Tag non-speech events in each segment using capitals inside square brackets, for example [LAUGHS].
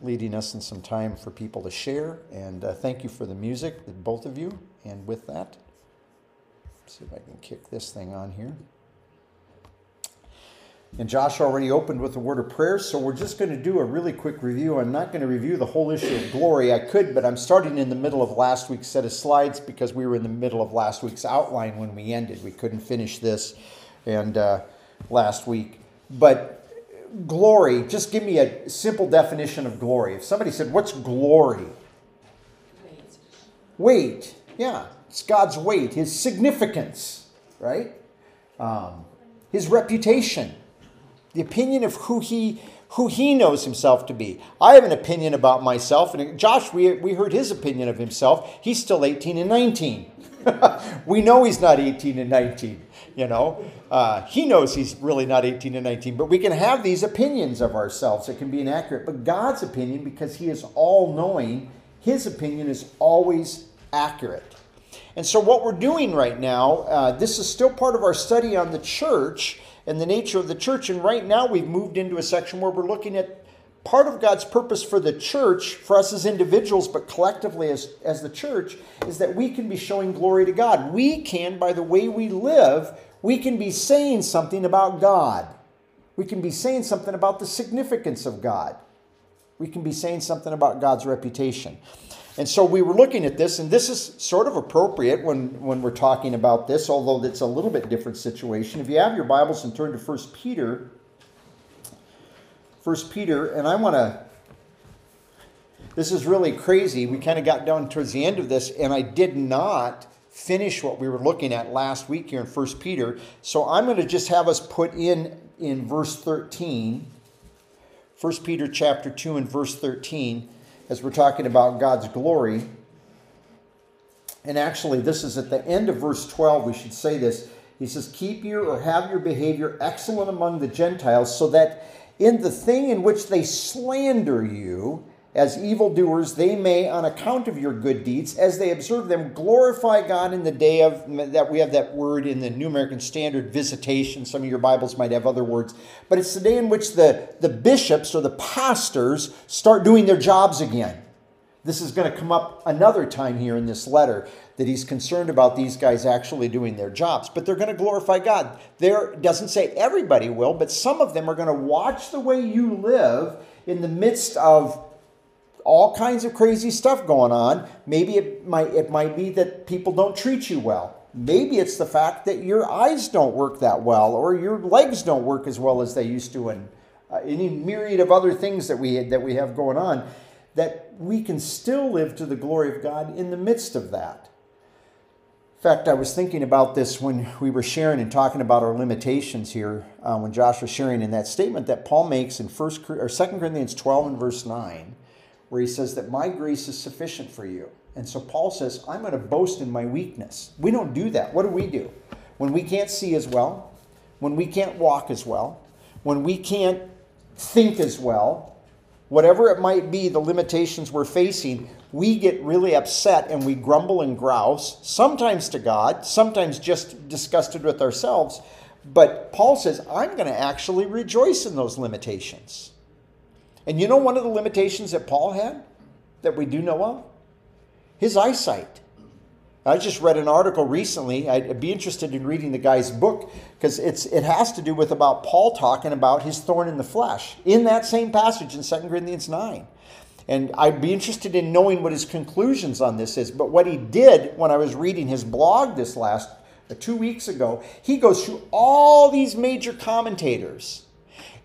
leading us in some time for people to share. And uh, thank you for the music, both of you. And with that, see if I can kick this thing on here. And Josh already opened with a word of prayer, so we're just going to do a really quick review. I'm not going to review the whole issue of glory. I could, but I'm starting in the middle of last week's set of slides because we were in the middle of last week's outline when we ended. We couldn't finish this and uh, last week. But glory, just give me a simple definition of glory. If somebody said, What's glory? Weight. Yeah, it's God's weight, His significance, right? Um, his reputation the opinion of who he who he knows himself to be. I have an opinion about myself, and Josh, we, we heard his opinion of himself. He's still 18 and 19. [LAUGHS] we know he's not 18 and 19, you know. Uh, he knows he's really not 18 and 19, but we can have these opinions of ourselves that can be inaccurate. But God's opinion, because he is all knowing, his opinion is always accurate. And so, what we're doing right now, uh, this is still part of our study on the church and the nature of the church. And right now, we've moved into a section where we're looking at part of God's purpose for the church, for us as individuals, but collectively as, as the church, is that we can be showing glory to God. We can, by the way we live, we can be saying something about God. We can be saying something about the significance of God. We can be saying something about God's reputation. And so we were looking at this, and this is sort of appropriate when, when we're talking about this, although it's a little bit different situation. If you have your Bibles and turn to 1 Peter, 1 Peter, and I want to. This is really crazy. We kind of got down towards the end of this, and I did not finish what we were looking at last week here in First Peter. So I'm going to just have us put in in verse 13. 1 Peter chapter 2 and verse 13 as we're talking about God's glory. And actually, this is at the end of verse 12, we should say this. He says, Keep your or have your behavior excellent among the Gentiles, so that in the thing in which they slander you, as evildoers, they may, on account of your good deeds, as they observe them, glorify God in the day of that. We have that word in the New American Standard, visitation. Some of your Bibles might have other words, but it's the day in which the, the bishops or the pastors start doing their jobs again. This is going to come up another time here in this letter that he's concerned about these guys actually doing their jobs, but they're going to glorify God. There doesn't say everybody will, but some of them are going to watch the way you live in the midst of all kinds of crazy stuff going on. Maybe it might it might be that people don't treat you well. Maybe it's the fact that your eyes don't work that well or your legs don't work as well as they used to and uh, any myriad of other things that we that we have going on that we can still live to the glory of God in the midst of that. Fact, I was thinking about this when we were sharing and talking about our limitations here. Uh, when Josh was sharing in that statement that Paul makes in First or Second Corinthians twelve and verse nine, where he says that my grace is sufficient for you. And so Paul says, I'm going to boast in my weakness. We don't do that. What do we do? When we can't see as well, when we can't walk as well, when we can't think as well, whatever it might be, the limitations we're facing, we get really upset and we grumble and grouse, sometimes to God, sometimes just disgusted with ourselves. But Paul says, I'm going to actually rejoice in those limitations. And you know one of the limitations that Paul had that we do know of? His eyesight. I just read an article recently. I'd be interested in reading the guy's book because it's it has to do with about Paul talking about his thorn in the flesh in that same passage in 2 Corinthians 9. And I'd be interested in knowing what his conclusions on this is. But what he did when I was reading his blog this last uh, two weeks ago, he goes through all these major commentators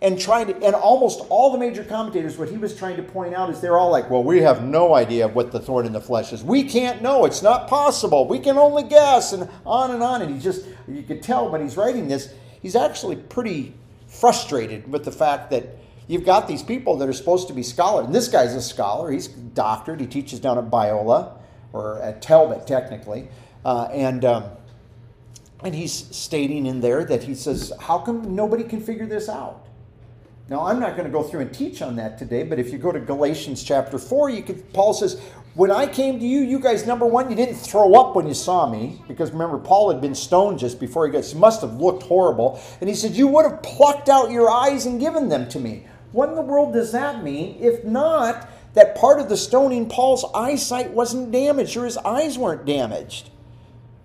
and trying to and almost all the major commentators what he was trying to point out is they're all like well we have no idea what the thorn in the flesh is. We can't know. It's not possible. We can only guess and on and on. And he just you could tell when he's writing this he's actually pretty frustrated with the fact that you've got these people that are supposed to be scholars. And this guy's a scholar. He's doctored. He teaches down at biola or at talbot technically. Uh, and um, and he's stating in there that he says how come nobody can figure this out? Now, I'm not going to go through and teach on that today, but if you go to Galatians chapter 4, you could, Paul says, When I came to you, you guys, number one, you didn't throw up when you saw me, because remember, Paul had been stoned just before he got, he must have looked horrible. And he said, You would have plucked out your eyes and given them to me. What in the world does that mean? If not, that part of the stoning, Paul's eyesight wasn't damaged or his eyes weren't damaged.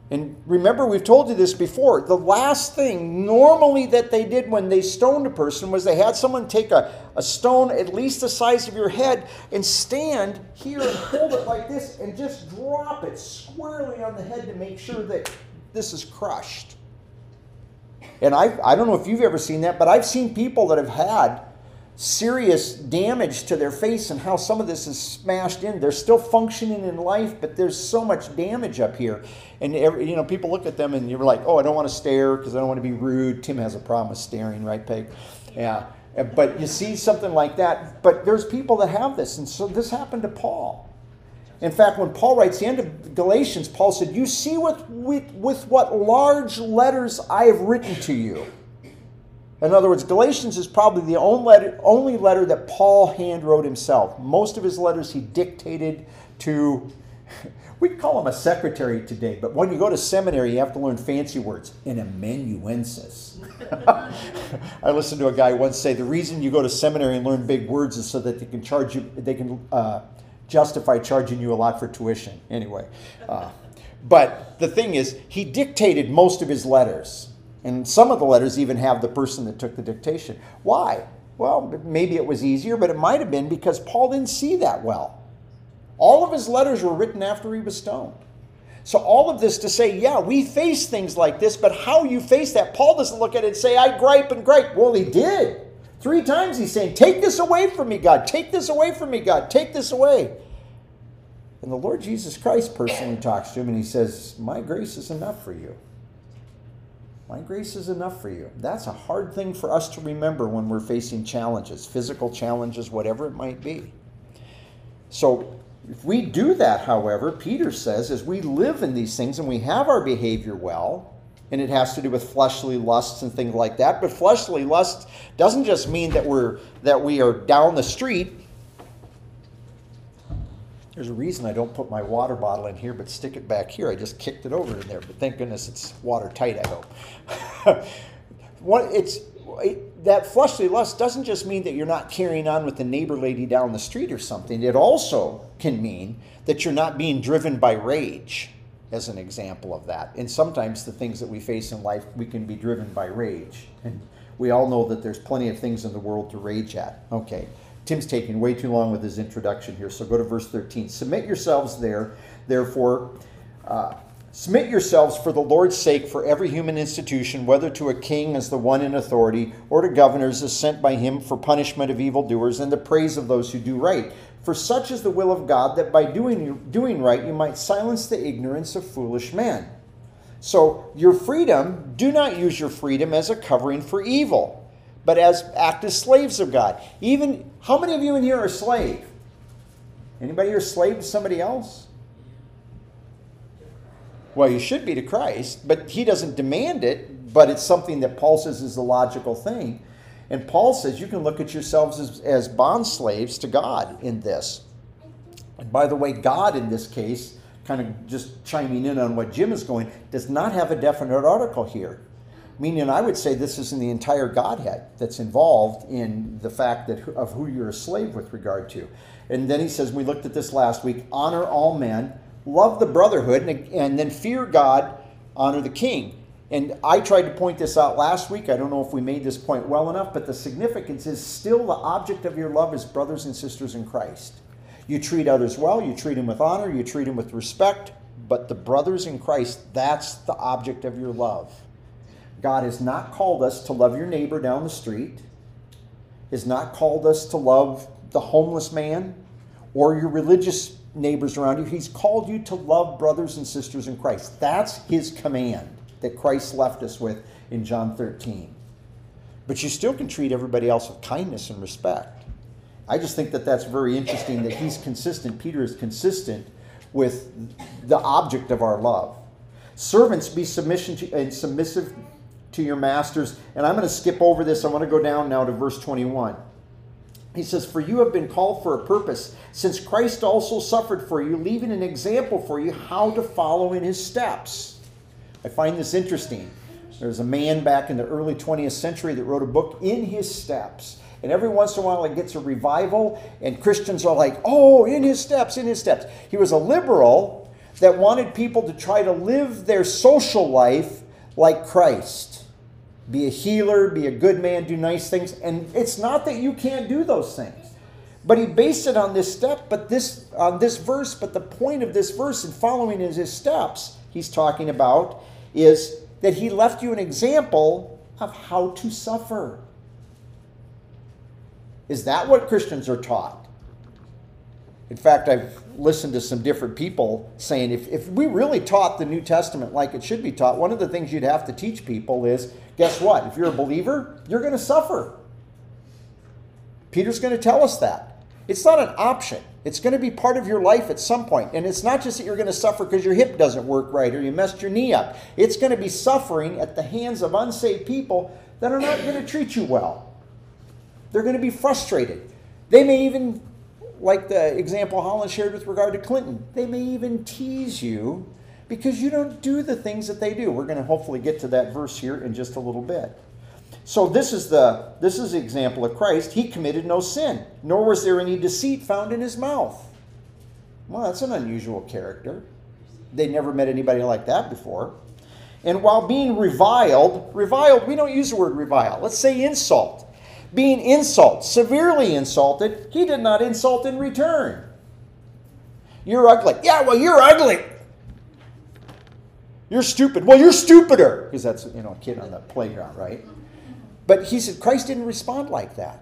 And remember, we've told you this before. The last thing normally that they did when they stoned a person was they had someone take a, a stone at least the size of your head and stand here and hold it like this and just drop it squarely on the head to make sure that this is crushed. And I, I don't know if you've ever seen that, but I've seen people that have had serious damage to their face and how some of this is smashed in. They're still functioning in life, but there's so much damage up here. And every, you know, people look at them and you're like, "Oh, I don't want to stare because I don't want to be rude." Tim has a problem with staring, right, Peg? Yeah. Uh, but you see something like that. But there's people that have this, and so this happened to Paul. In fact, when Paul writes the end of Galatians, Paul said, "You see with, with, with what large letters I have written to you." In other words, Galatians is probably the only letter, only letter that Paul hand wrote himself. Most of his letters he dictated to, [LAUGHS] we call him a secretary today, but when you go to seminary, you have to learn fancy words. An amanuensis. [LAUGHS] I listened to a guy once say the reason you go to seminary and learn big words is so that they can charge you, they can uh, justify charging you a lot for tuition. Anyway, uh, but the thing is, he dictated most of his letters. And some of the letters even have the person that took the dictation. Why? Well, maybe it was easier, but it might have been because Paul didn't see that well. All of his letters were written after he was stoned. So, all of this to say, yeah, we face things like this, but how you face that, Paul doesn't look at it and say, I gripe and gripe. Well, he did. Three times he's saying, Take this away from me, God. Take this away from me, God. Take this away. And the Lord Jesus Christ personally talks to him and he says, My grace is enough for you. My grace is enough for you. That's a hard thing for us to remember when we're facing challenges, physical challenges, whatever it might be. So, if we do that, however, Peter says, as we live in these things and we have our behavior well, and it has to do with fleshly lusts and things like that, but fleshly lust doesn't just mean that we're that we are down the street there's a reason I don't put my water bottle in here, but stick it back here. I just kicked it over in there, but thank goodness it's watertight. I hope. [LAUGHS] it's it, that fleshly lust doesn't just mean that you're not carrying on with the neighbor lady down the street or something. It also can mean that you're not being driven by rage, as an example of that. And sometimes the things that we face in life, we can be driven by rage. And we all know that there's plenty of things in the world to rage at. Okay. Tim's taking way too long with his introduction here, so go to verse 13. Submit yourselves there, therefore, uh, submit yourselves for the Lord's sake for every human institution, whether to a king as the one in authority, or to governors as sent by him for punishment of evildoers and the praise of those who do right. For such is the will of God that by doing, doing right you might silence the ignorance of foolish men. So, your freedom, do not use your freedom as a covering for evil but as act as slaves of God. Even how many of you in here are a slave? Anybody here a slave to somebody else? Well, you should be to Christ, but he doesn't demand it, but it's something that Paul says is the logical thing. And Paul says you can look at yourselves as, as bond slaves to God in this. And by the way, God in this case, kind of just chiming in on what Jim is going, does not have a definite article here. Meaning, I would say this is in the entire Godhead that's involved in the fact that of who you're a slave with regard to. And then he says, we looked at this last week honor all men, love the brotherhood, and, and then fear God, honor the king. And I tried to point this out last week. I don't know if we made this point well enough, but the significance is still the object of your love is brothers and sisters in Christ. You treat others well, you treat them with honor, you treat them with respect, but the brothers in Christ, that's the object of your love. God has not called us to love your neighbor down the street, has not called us to love the homeless man or your religious neighbors around you. He's called you to love brothers and sisters in Christ. That's his command that Christ left us with in John 13. But you still can treat everybody else with kindness and respect. I just think that that's very interesting that he's consistent. Peter is consistent with the object of our love. Servants, be submission to, and submissive to your masters. And I'm going to skip over this. I want to go down now to verse 21. He says, For you have been called for a purpose, since Christ also suffered for you, leaving an example for you how to follow in his steps. I find this interesting. There's a man back in the early 20th century that wrote a book, In His Steps. And every once in a while it gets a revival, and Christians are like, oh, in his steps, in his steps. He was a liberal that wanted people to try to live their social life like Christ. Be a healer, be a good man, do nice things. And it's not that you can't do those things. But he based it on this step, but this on this verse, but the point of this verse and following is his steps he's talking about is that he left you an example of how to suffer. Is that what Christians are taught? In fact, I've listened to some different people saying if, if we really taught the New Testament like it should be taught, one of the things you'd have to teach people is guess what? If you're a believer, you're going to suffer. Peter's going to tell us that. It's not an option. It's going to be part of your life at some point. And it's not just that you're going to suffer because your hip doesn't work right or you messed your knee up. It's going to be suffering at the hands of unsaved people that are not going to treat you well. They're going to be frustrated. They may even, like the example Holland shared with regard to Clinton, they may even tease you because you don't do the things that they do. We're going to hopefully get to that verse here in just a little bit. So this is the this is the example of Christ. He committed no sin, nor was there any deceit found in his mouth. Well, that's an unusual character. They never met anybody like that before. And while being reviled, reviled, we don't use the word revile. Let's say insult. Being insulted, severely insulted, he did not insult in return. You're ugly. Yeah, well, you're ugly. You're stupid. Well, you're stupider. Because that's, you know, a kid on the playground, right? But he said Christ didn't respond like that.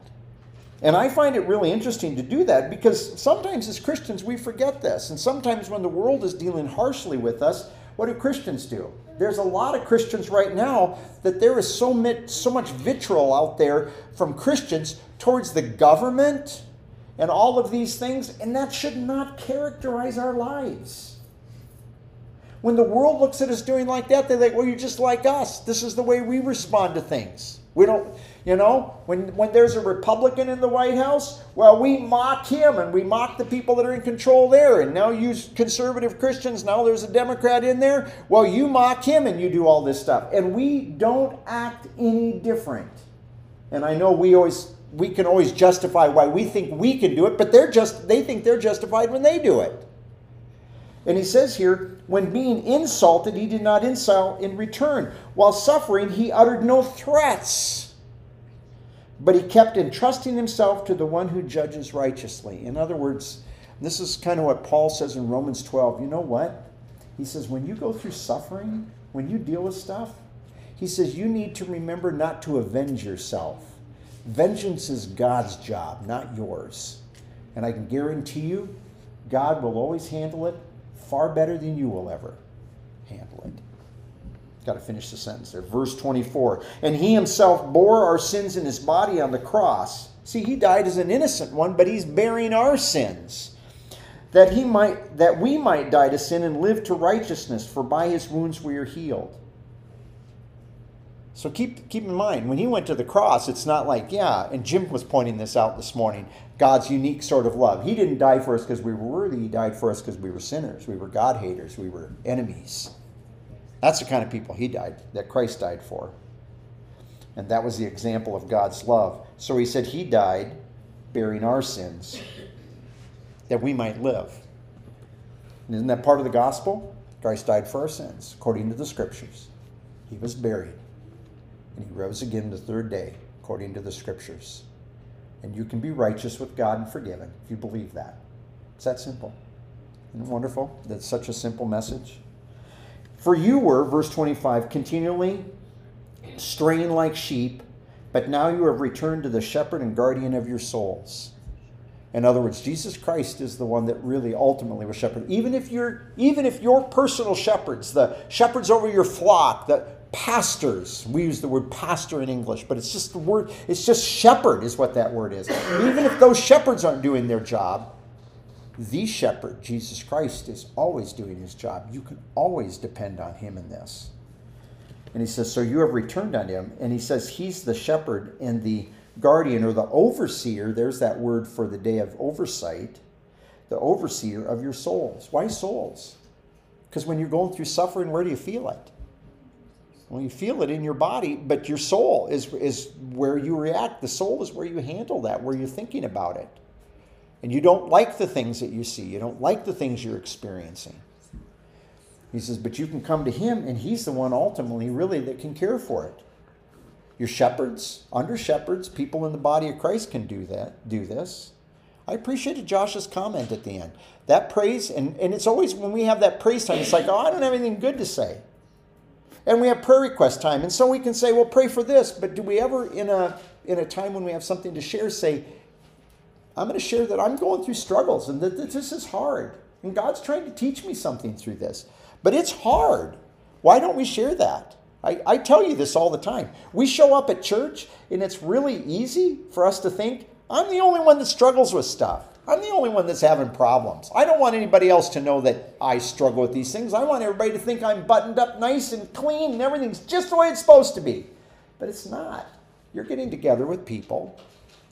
And I find it really interesting to do that because sometimes as Christians we forget this. And sometimes when the world is dealing harshly with us, what do Christians do? There's a lot of Christians right now that there is so, mit, so much vitriol out there from Christians towards the government and all of these things, and that should not characterize our lives. When the world looks at us doing like that, they think, well, you're just like us. This is the way we respond to things. We don't, you know, when, when there's a Republican in the White House, well, we mock him and we mock the people that are in control there. And now you conservative Christians, now there's a Democrat in there. Well, you mock him and you do all this stuff. And we don't act any different. And I know we always we can always justify why we think we can do it, but they're just they think they're justified when they do it. And he says here, when being insulted, he did not insult in return. While suffering, he uttered no threats, but he kept entrusting himself to the one who judges righteously. In other words, this is kind of what Paul says in Romans 12. You know what? He says, when you go through suffering, when you deal with stuff, he says, you need to remember not to avenge yourself. Vengeance is God's job, not yours. And I can guarantee you, God will always handle it far better than you will ever. Got to finish the sentence there. Verse 24. And he himself bore our sins in his body on the cross. See, he died as an innocent one, but he's bearing our sins. That he might that we might die to sin and live to righteousness, for by his wounds we are healed. So keep keep in mind when he went to the cross, it's not like yeah. And Jim was pointing this out this morning. God's unique sort of love. He didn't die for us because we were worthy. He died for us because we were sinners. We were God haters. We were enemies. That's the kind of people he died that Christ died for. And that was the example of God's love. So he said he died bearing our sins that we might live. And isn't that part of the gospel? Christ died for our sins according to the scriptures. He was buried and he rose again the third day, according to the scriptures. And you can be righteous with God and forgiven if you believe that. It's that simple. Isn't wonderful? That's such a simple message. For you were, verse 25, continually straying like sheep, but now you have returned to the shepherd and guardian of your souls. In other words, Jesus Christ is the one that really ultimately was shepherd. Even if you're, even if your personal shepherds, the shepherds over your flock, the pastors. We use the word pastor in English, but it's just the word, it's just shepherd is what that word is. Even if those shepherds aren't doing their job, the shepherd, Jesus Christ, is always doing his job. You can always depend on him in this. And he says, So you have returned on him. And he says, He's the shepherd and the guardian or the overseer. There's that word for the day of oversight, the overseer of your souls. Why souls? Because when you're going through suffering, where do you feel it? Well, you feel it in your body, but your soul is, is where you react. The soul is where you handle that, where you're thinking about it. And you don't like the things that you see, you don't like the things you're experiencing. He says, but you can come to Him, and He's the one ultimately, really, that can care for it. Your shepherds, under shepherds, people in the body of Christ can do that, do this. I appreciated Josh's comment at the end. That praise, and, and it's always when we have that praise time, it's like, oh, I don't have anything good to say. And we have prayer request time. And so we can say, well, pray for this. But do we ever, in a, in a time when we have something to share, say, I'm going to share that I'm going through struggles and that this is hard. And God's trying to teach me something through this. But it's hard. Why don't we share that? I, I tell you this all the time. We show up at church, and it's really easy for us to think, I'm the only one that struggles with stuff. I'm the only one that's having problems. I don't want anybody else to know that I struggle with these things. I want everybody to think I'm buttoned up nice and clean and everything's just the way it's supposed to be. But it's not. You're getting together with people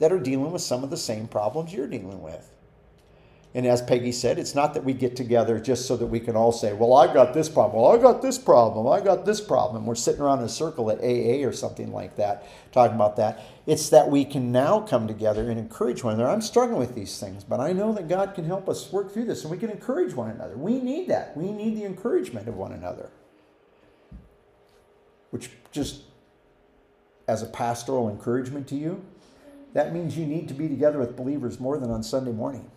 that are dealing with some of the same problems you're dealing with. And as Peggy said, it's not that we get together just so that we can all say, well, I got this problem, well, I got this problem, I got this problem. We're sitting around in a circle at AA or something like that, talking about that. It's that we can now come together and encourage one another. I'm struggling with these things, but I know that God can help us work through this and we can encourage one another. We need that. We need the encouragement of one another. Which just as a pastoral encouragement to you, that means you need to be together with believers more than on Sunday morning.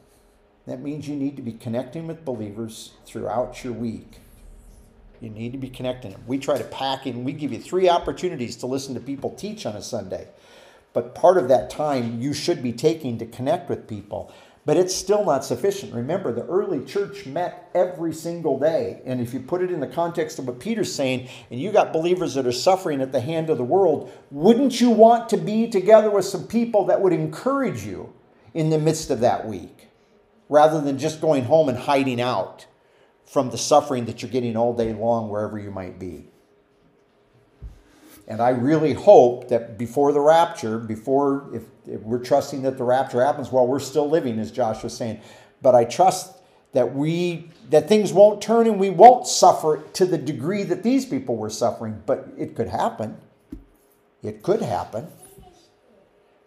That means you need to be connecting with believers throughout your week. You need to be connecting them. We try to pack in, we give you three opportunities to listen to people teach on a Sunday. But part of that time you should be taking to connect with people. But it's still not sufficient. Remember, the early church met every single day. And if you put it in the context of what Peter's saying, and you got believers that are suffering at the hand of the world, wouldn't you want to be together with some people that would encourage you in the midst of that week? rather than just going home and hiding out from the suffering that you're getting all day long wherever you might be. And I really hope that before the rapture, before if, if, we're trusting that the rapture happens while we're still living, as Josh was saying, but I trust that we that things won't turn and we won't suffer to the degree that these people were suffering. But it could happen. It could happen.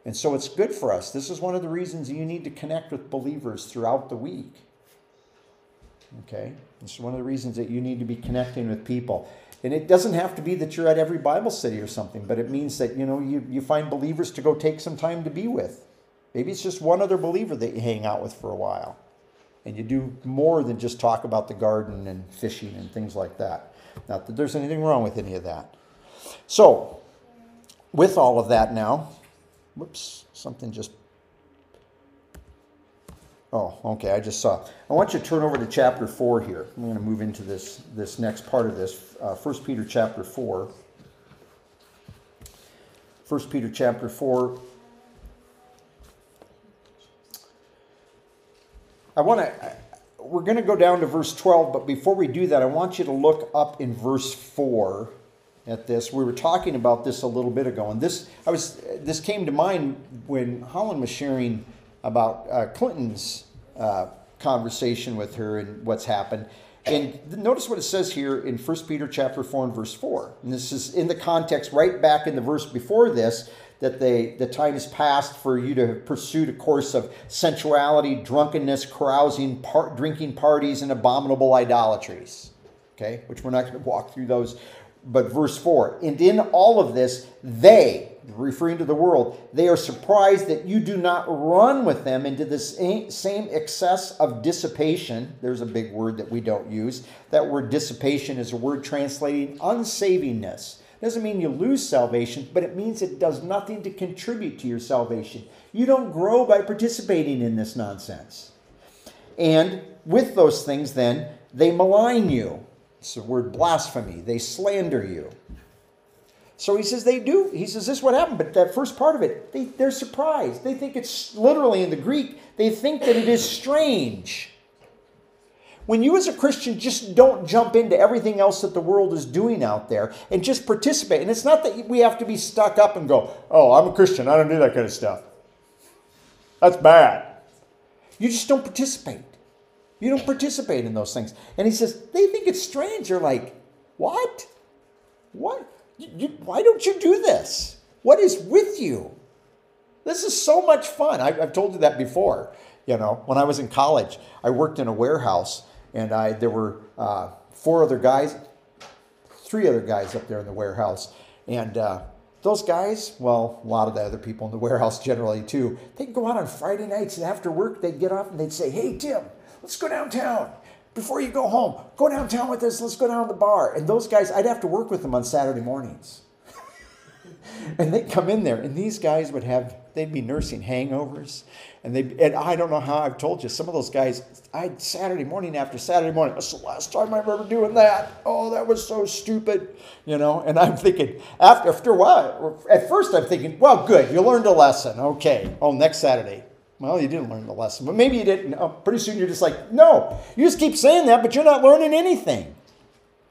And so it's good for us. This is one of the reasons you need to connect with believers throughout the week. Okay? This is one of the reasons that you need to be connecting with people. And it doesn't have to be that you're at every Bible study or something, but it means that, you know, you, you find believers to go take some time to be with. Maybe it's just one other believer that you hang out with for a while. And you do more than just talk about the garden and fishing and things like that. Not that there's anything wrong with any of that. So, with all of that now, Whoops, something just. Oh, okay, I just saw. I want you to turn over to chapter 4 here. I'm going to move into this, this next part of this. Uh, 1 Peter chapter 4. 1 Peter chapter 4. I want to, we're going to go down to verse 12, but before we do that, I want you to look up in verse 4 at this. We were talking about this a little bit ago, and this I was this came to mind when Holland was sharing about uh, Clinton's uh, conversation with her and what's happened. And notice what it says here in 1 Peter chapter 4 and verse 4. And this is in the context right back in the verse before this that they the time has passed for you to pursue a course of sensuality, drunkenness, carousing, par- drinking parties, and abominable idolatries. Okay, which we're not going to walk through those but verse 4 and in all of this they referring to the world. They are surprised that you do not run with them into this same excess of dissipation. There's a big word that we don't use. That word dissipation is a word translating unsavingness. It doesn't mean you lose salvation but it means it does nothing to contribute to your salvation. You don't grow by participating in this nonsense. And with those things then they malign you. It's the word blasphemy. They slander you. So he says they do. He says this is what happened. But that first part of it, they, they're surprised. They think it's literally in the Greek, they think that it is strange. When you, as a Christian, just don't jump into everything else that the world is doing out there and just participate. And it's not that we have to be stuck up and go, oh, I'm a Christian. I don't do that kind of stuff. That's bad. You just don't participate. You don't participate in those things. And he says, they think it's strange. They're like, what? What? You, why don't you do this? What is with you? This is so much fun. I, have told you that before. You know, when I was in college, I worked in a warehouse, and I there were uh, four other guys, three other guys up there in the warehouse, and uh, those guys, well, a lot of the other people in the [LAUGHS] warehouse generally too, they'd go out on Friday nights and after work they'd get off and they'd say, "Hey Tim, let's go downtown." Before you go home, go downtown with us. Let's go down to the bar. And those guys, I'd have to work with them on Saturday mornings. [LAUGHS] and they'd come in there, and these guys would have, they'd be nursing hangovers. And they, and I don't know how I've told you, some of those guys, I Saturday morning after Saturday morning, that's the last time I remember doing that. Oh, that was so stupid, you know. And I'm thinking, after after a while, at first I'm thinking, well, good, you learned a lesson. Okay, oh, next Saturday. Well, you didn't learn the lesson, but maybe you didn't. Oh, pretty soon you're just like, no, you just keep saying that, but you're not learning anything.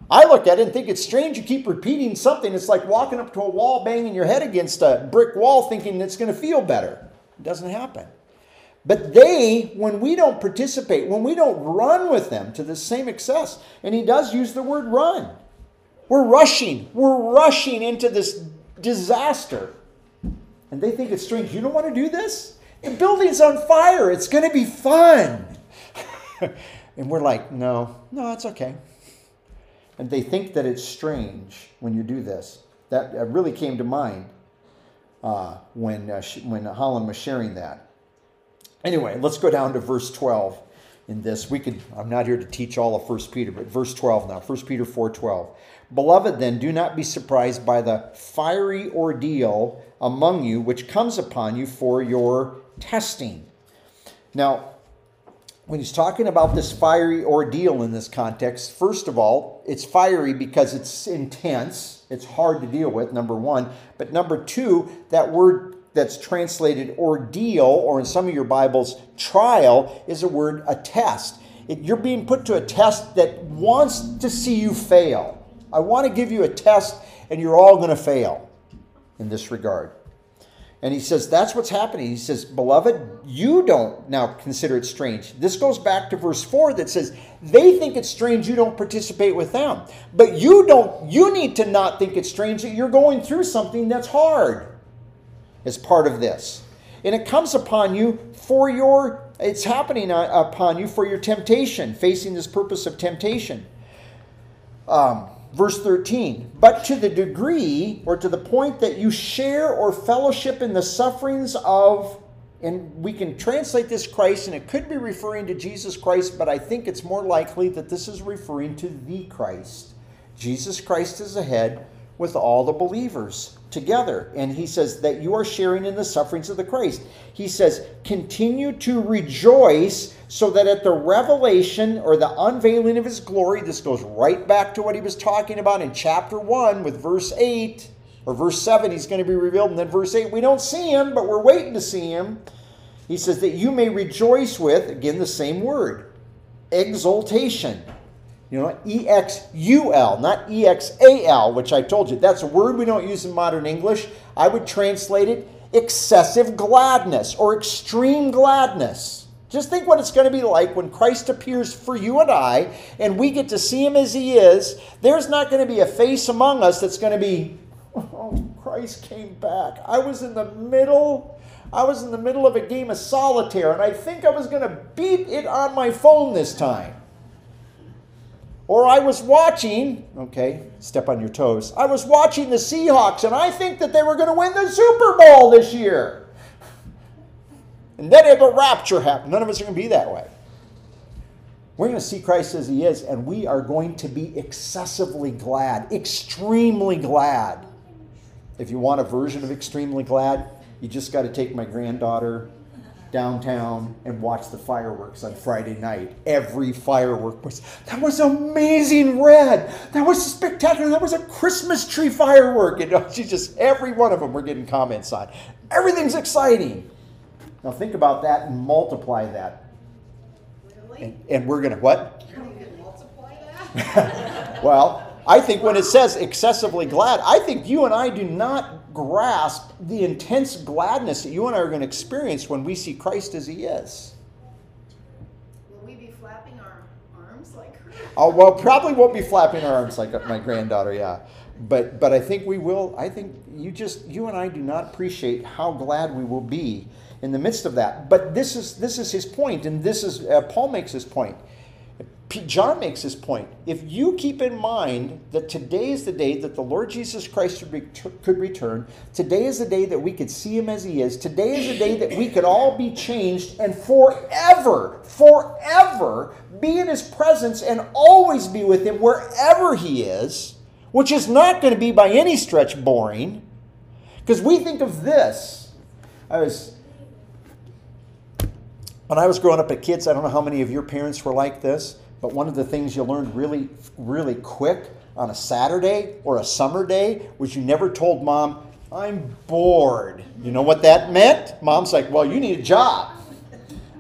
I look at it and think it's strange you keep repeating something. It's like walking up to a wall, banging your head against a brick wall, thinking it's going to feel better. It doesn't happen. But they, when we don't participate, when we don't run with them to the same excess, and he does use the word run, we're rushing, we're rushing into this disaster. And they think it's strange. You don't want to do this? The building's on fire. It's going to be fun. [LAUGHS] and we're like, no, no, it's okay and they think that it's strange when you do this. That really came to mind uh, when, uh, when Holland was sharing that. Anyway, let's go down to verse 12 in this. We could, I'm not here to teach all of 1 Peter, but verse 12 now, 1 Peter 4.12. Beloved, then, do not be surprised by the fiery ordeal among you which comes upon you for your testing. Now, when he's talking about this fiery ordeal in this context, first of all, it's fiery because it's intense. It's hard to deal with, number one. But number two, that word that's translated ordeal, or in some of your Bibles, trial, is a word, a test. It, you're being put to a test that wants to see you fail. I want to give you a test, and you're all going to fail in this regard. And he says, that's what's happening. He says, Beloved, you don't now consider it strange. This goes back to verse 4 that says, They think it's strange you don't participate with them. But you don't, you need to not think it's strange that you're going through something that's hard as part of this. And it comes upon you for your, it's happening upon you for your temptation, facing this purpose of temptation. Um, Verse 13, but to the degree or to the point that you share or fellowship in the sufferings of, and we can translate this Christ, and it could be referring to Jesus Christ, but I think it's more likely that this is referring to the Christ. Jesus Christ is ahead with all the believers together. And he says that you are sharing in the sufferings of the Christ. He says, continue to rejoice so that at the revelation or the unveiling of his glory, this goes right back to what he was talking about in chapter 1 with verse 8 or verse 7, he's going to be revealed. And then verse 8, we don't see him, but we're waiting to see him. He says that you may rejoice with, again, the same word, exultation you know, E X U L, not E X A L, which I told you. That's a word we don't use in modern English. I would translate it excessive gladness or extreme gladness. Just think what it's going to be like when Christ appears for you and I and we get to see him as he is. There's not going to be a face among us that's going to be, oh, Christ came back. I was in the middle. I was in the middle of a game of solitaire and I think I was going to beat it on my phone this time. Or I was watching, okay, step on your toes. I was watching the Seahawks and I think that they were going to win the Super Bowl this year. And then if the rapture happened. None of us are going to be that way. We're going to see Christ as he is, and we are going to be excessively glad, extremely glad. If you want a version of extremely glad, you just got to take my granddaughter downtown and watch the fireworks on Friday night. Every firework was that was amazing red. That was spectacular. That was a Christmas tree firework. You know, [LAUGHS] she just every one of them were getting comments on. Everything's exciting. Now think about that and multiply that. Really? And, and we're what? You multiply that? [LAUGHS] [LAUGHS] well, I think when it says excessively glad, I think you and I do not grasp the intense gladness that you and I are going to experience when we see Christ as He is. Will we be flapping our arms arms like her. Oh well, probably won't be flapping our arms like my granddaughter. Yeah, but but I think we will. I think you just you and I do not appreciate how glad we will be in the midst of that. But this is this is his point, and this is uh, Paul makes his point. John makes his point. If you keep in mind that today is the day that the Lord Jesus Christ could return, today is the day that we could see him as he is, today is the day that we could all be changed and forever, forever be in his presence and always be with him wherever he is, which is not going to be by any stretch boring. Because we think of this. I was when I was growing up at kids, I don't know how many of your parents were like this, but one of the things you learned really, really quick on a Saturday or a summer day was you never told mom, I'm bored. You know what that meant? Mom's like, Well, you need a job.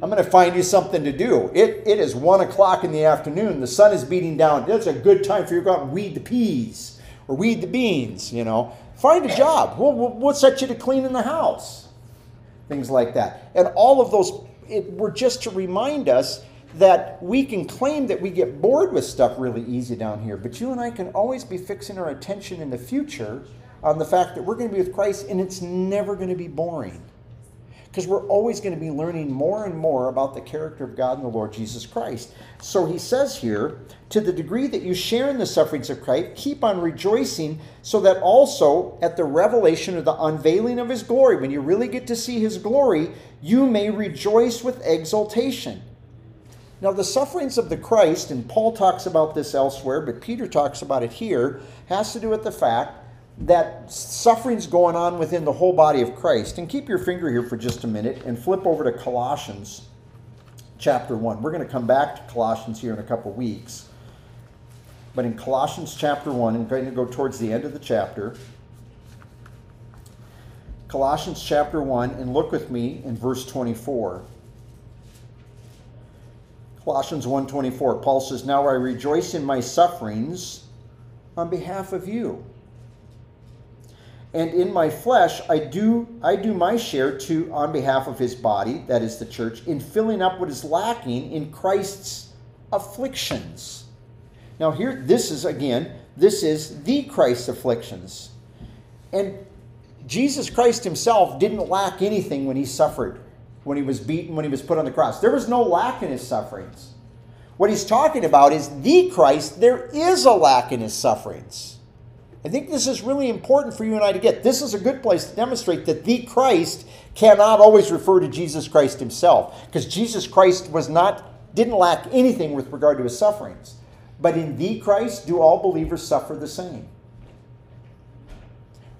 I'm going to find you something to do. It, it is one o'clock in the afternoon. The sun is beating down. It's a good time for you to go out and weed the peas or weed the beans, you know. Find a job. What, what set you to clean in the house? Things like that. And all of those it, were just to remind us that we can claim that we get bored with stuff really easy down here, but you and I can always be fixing our attention in the future on the fact that we're going to be with Christ and it's never going to be boring. Because we're always going to be learning more and more about the character of God and the Lord Jesus Christ. So he says here, to the degree that you share in the sufferings of Christ, keep on rejoicing, so that also at the revelation of the unveiling of his glory, when you really get to see his glory, you may rejoice with exultation. Now, the sufferings of the Christ, and Paul talks about this elsewhere, but Peter talks about it here, has to do with the fact that suffering's going on within the whole body of Christ. And keep your finger here for just a minute and flip over to Colossians chapter 1. We're going to come back to Colossians here in a couple weeks. But in Colossians chapter 1, I'm going to go towards the end of the chapter. Colossians chapter 1, and look with me in verse 24. Colossians 1:24 Paul says now I rejoice in my sufferings on behalf of you and in my flesh I do I do my share to on behalf of his body that is the church in filling up what is lacking in Christ's afflictions now here this is again this is the Christ's afflictions and Jesus Christ himself didn't lack anything when he suffered when he was beaten, when he was put on the cross. There was no lack in his sufferings. What he's talking about is the Christ, there is a lack in his sufferings. I think this is really important for you and I to get. This is a good place to demonstrate that the Christ cannot always refer to Jesus Christ himself, because Jesus Christ was not didn't lack anything with regard to his sufferings. But in the Christ do all believers suffer the same.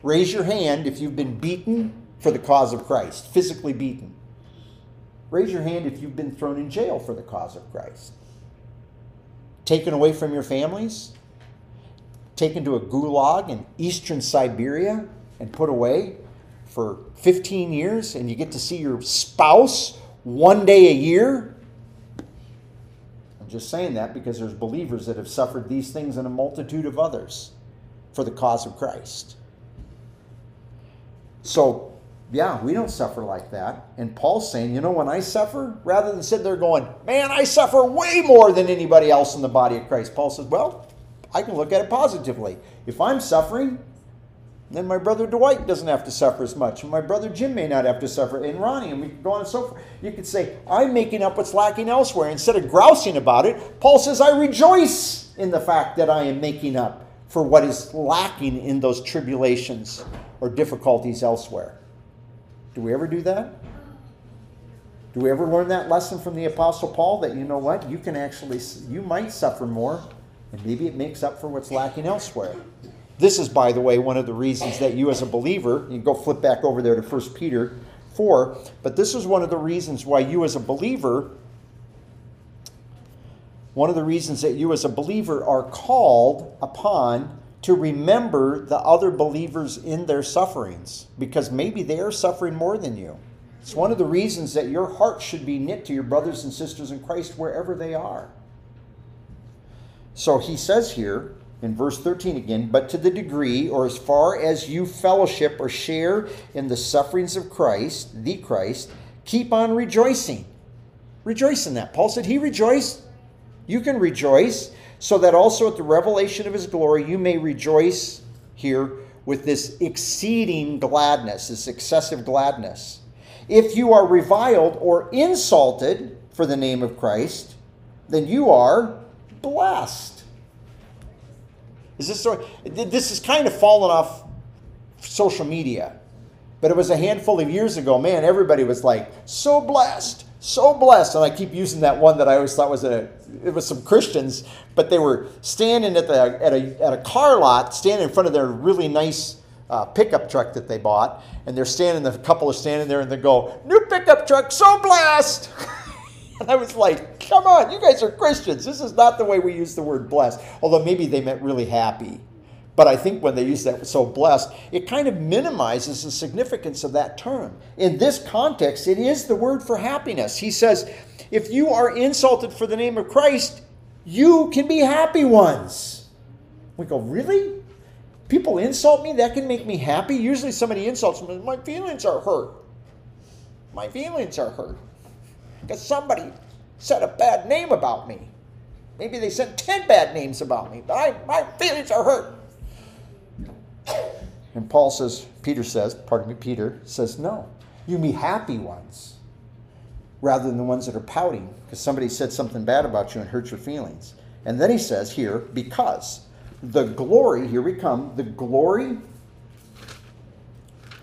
Raise your hand if you've been beaten for the cause of Christ, physically beaten. Raise your hand if you've been thrown in jail for the cause of Christ. Taken away from your families, taken to a gulag in eastern Siberia and put away for 15 years, and you get to see your spouse one day a year. I'm just saying that because there's believers that have suffered these things and a multitude of others for the cause of Christ. So yeah, we don't suffer like that. And Paul's saying, you know, when I suffer, rather than sitting there going, man, I suffer way more than anybody else in the body of Christ, Paul says, well, I can look at it positively. If I'm suffering, then my brother Dwight doesn't have to suffer as much. And my brother Jim may not have to suffer. And Ronnie, and we go on and so forth. You could say, I'm making up what's lacking elsewhere. Instead of grousing about it, Paul says, I rejoice in the fact that I am making up for what is lacking in those tribulations or difficulties elsewhere. Do we ever do that? Do we ever learn that lesson from the Apostle Paul that you know what? You can actually, you might suffer more, and maybe it makes up for what's lacking elsewhere. This is, by the way, one of the reasons that you as a believer, you go flip back over there to 1 Peter 4, but this is one of the reasons why you as a believer, one of the reasons that you as a believer are called upon to remember the other believers in their sufferings because maybe they are suffering more than you. It's one of the reasons that your heart should be knit to your brothers and sisters in Christ wherever they are. So he says here in verse 13 again, but to the degree or as far as you fellowship or share in the sufferings of Christ, the Christ, keep on rejoicing. Rejoice in that. Paul said he rejoiced You can rejoice, so that also at the revelation of his glory you may rejoice here with this exceeding gladness, this excessive gladness. If you are reviled or insulted for the name of Christ, then you are blessed. Is this so? This is kind of fallen off social media, but it was a handful of years ago. Man, everybody was like, so blessed, so blessed. And I keep using that one that I always thought was a, it was some Christians, but they were standing at, the, at, a, at a car lot, standing in front of their really nice uh, pickup truck that they bought. And they're standing, the couple are standing there and they go, new pickup truck, so blessed. [LAUGHS] and I was like, come on, you guys are Christians. This is not the way we use the word blessed. Although maybe they meant really happy. But I think when they use that so blessed, it kind of minimizes the significance of that term. In this context, it is the word for happiness. He says, if you are insulted for the name of Christ, you can be happy ones. We go, really? People insult me? That can make me happy? Usually somebody insults me, my feelings are hurt. My feelings are hurt. Because somebody said a bad name about me. Maybe they said 10 bad names about me, but I, my feelings are hurt. And Paul says, Peter says, pardon me, Peter says, no, you be happy ones rather than the ones that are pouting because somebody said something bad about you and hurt your feelings. And then he says here, because the glory, here we come, the glory,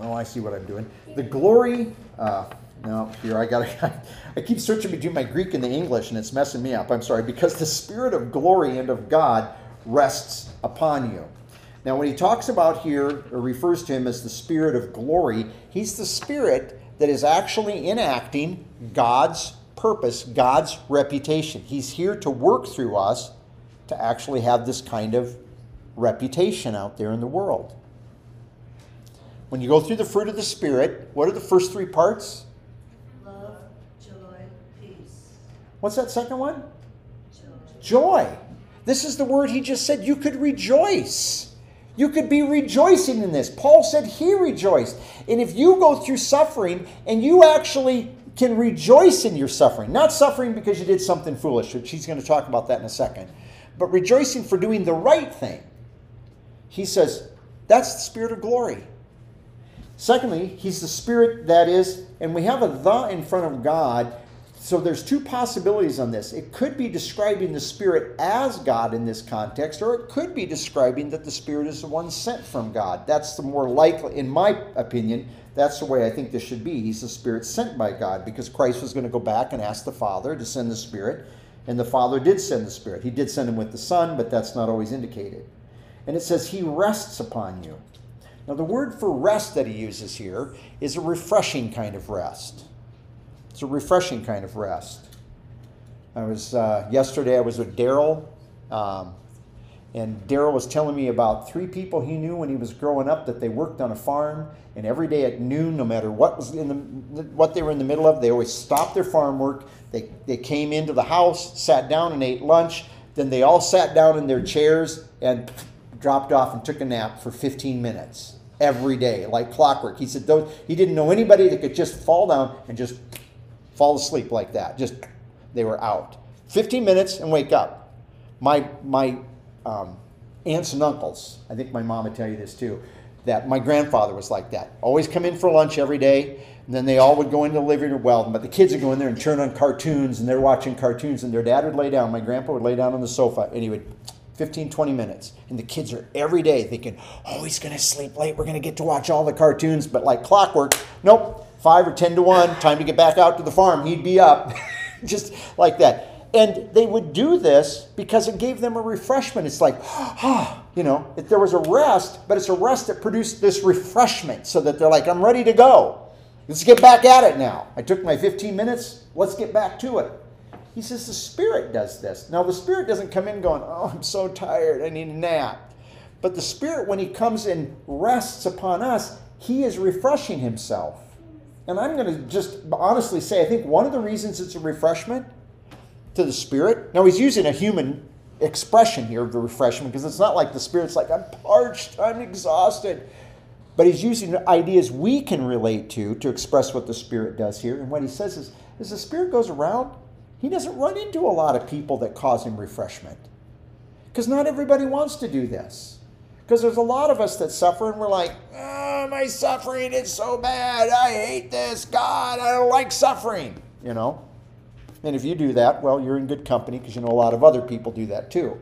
oh, I see what I'm doing. The glory, uh, no, here I got [LAUGHS] I keep searching between my Greek and the English and it's messing me up. I'm sorry. Because the Spirit of glory and of God rests upon you. Now, when he talks about here, or refers to him as the Spirit of glory, he's the Spirit that is actually enacting God's purpose, God's reputation. He's here to work through us to actually have this kind of reputation out there in the world. When you go through the fruit of the Spirit, what are the first three parts? Love, joy, peace. What's that second one? Joy. This is the word he just said. You could rejoice. You could be rejoicing in this. Paul said he rejoiced. And if you go through suffering and you actually can rejoice in your suffering, not suffering because you did something foolish, which he's going to talk about that in a second, but rejoicing for doing the right thing, he says that's the spirit of glory. Secondly, he's the spirit that is, and we have a the in front of God so there's two possibilities on this. It could be describing the Spirit as God in this context, or it could be describing that the Spirit is the one sent from God. That's the more likely, in my opinion, that's the way I think this should be. He's the Spirit sent by God because Christ was going to go back and ask the Father to send the Spirit, and the Father did send the Spirit. He did send him with the Son, but that's not always indicated. And it says, He rests upon you. Now, the word for rest that he uses here is a refreshing kind of rest. It's a refreshing kind of rest. I was uh, yesterday. I was with Daryl, um, and Daryl was telling me about three people he knew when he was growing up that they worked on a farm, and every day at noon, no matter what was in the what they were in the middle of, they always stopped their farm work. They they came into the house, sat down, and ate lunch. Then they all sat down in their chairs and dropped off and took a nap for 15 minutes every day, like clockwork. He said those, he didn't know anybody that could just fall down and just fall asleep like that. Just they were out. 15 minutes and wake up. My my um, aunts and uncles. I think my mom would tell you this too. That my grandfather was like that. Always come in for lunch every day, and then they all would go into the living room. Well, but the kids would go in there and turn on cartoons, and they're watching cartoons, and their dad would lay down. My grandpa would lay down on the sofa, and he would 15, 20 minutes. And the kids are every day thinking, oh, he's going to sleep late. We're going to get to watch all the cartoons. But like clockwork, nope, five or 10 to one, time to get back out to the farm. He'd be up, [LAUGHS] just like that. And they would do this because it gave them a refreshment. It's like, [GASPS] ah, you know, if there was a rest, but it's a rest that produced this refreshment so that they're like, I'm ready to go. Let's get back at it now. I took my 15 minutes. Let's get back to it. He says the Spirit does this. Now, the Spirit doesn't come in going, Oh, I'm so tired, I need a nap. But the Spirit, when He comes and rests upon us, He is refreshing Himself. And I'm going to just honestly say, I think one of the reasons it's a refreshment to the Spirit, now He's using a human expression here of the refreshment because it's not like the Spirit's like, I'm parched, I'm exhausted. But He's using ideas we can relate to to express what the Spirit does here. And what He says is, as the Spirit goes around, he doesn't run into a lot of people that cause him refreshment. Because not everybody wants to do this. Because there's a lot of us that suffer and we're like, ah, oh, my suffering It's so bad. I hate this. God, I don't like suffering. You know? And if you do that, well, you're in good company because you know a lot of other people do that too.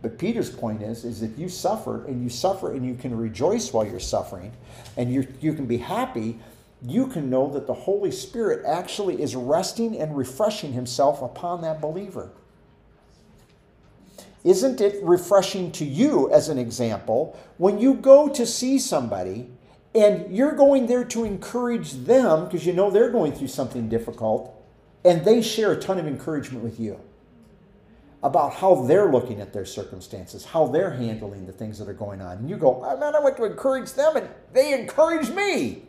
But Peter's point is, is if you suffer and you suffer and you can rejoice while you're suffering and you, you can be happy, you can know that the Holy Spirit actually is resting and refreshing himself upon that believer. Isn't it refreshing to you, as an example, when you go to see somebody and you're going there to encourage them because you know they're going through something difficult and they share a ton of encouragement with you about how they're looking at their circumstances, how they're handling the things that are going on. And you go, oh, man, I went to encourage them and they encourage me.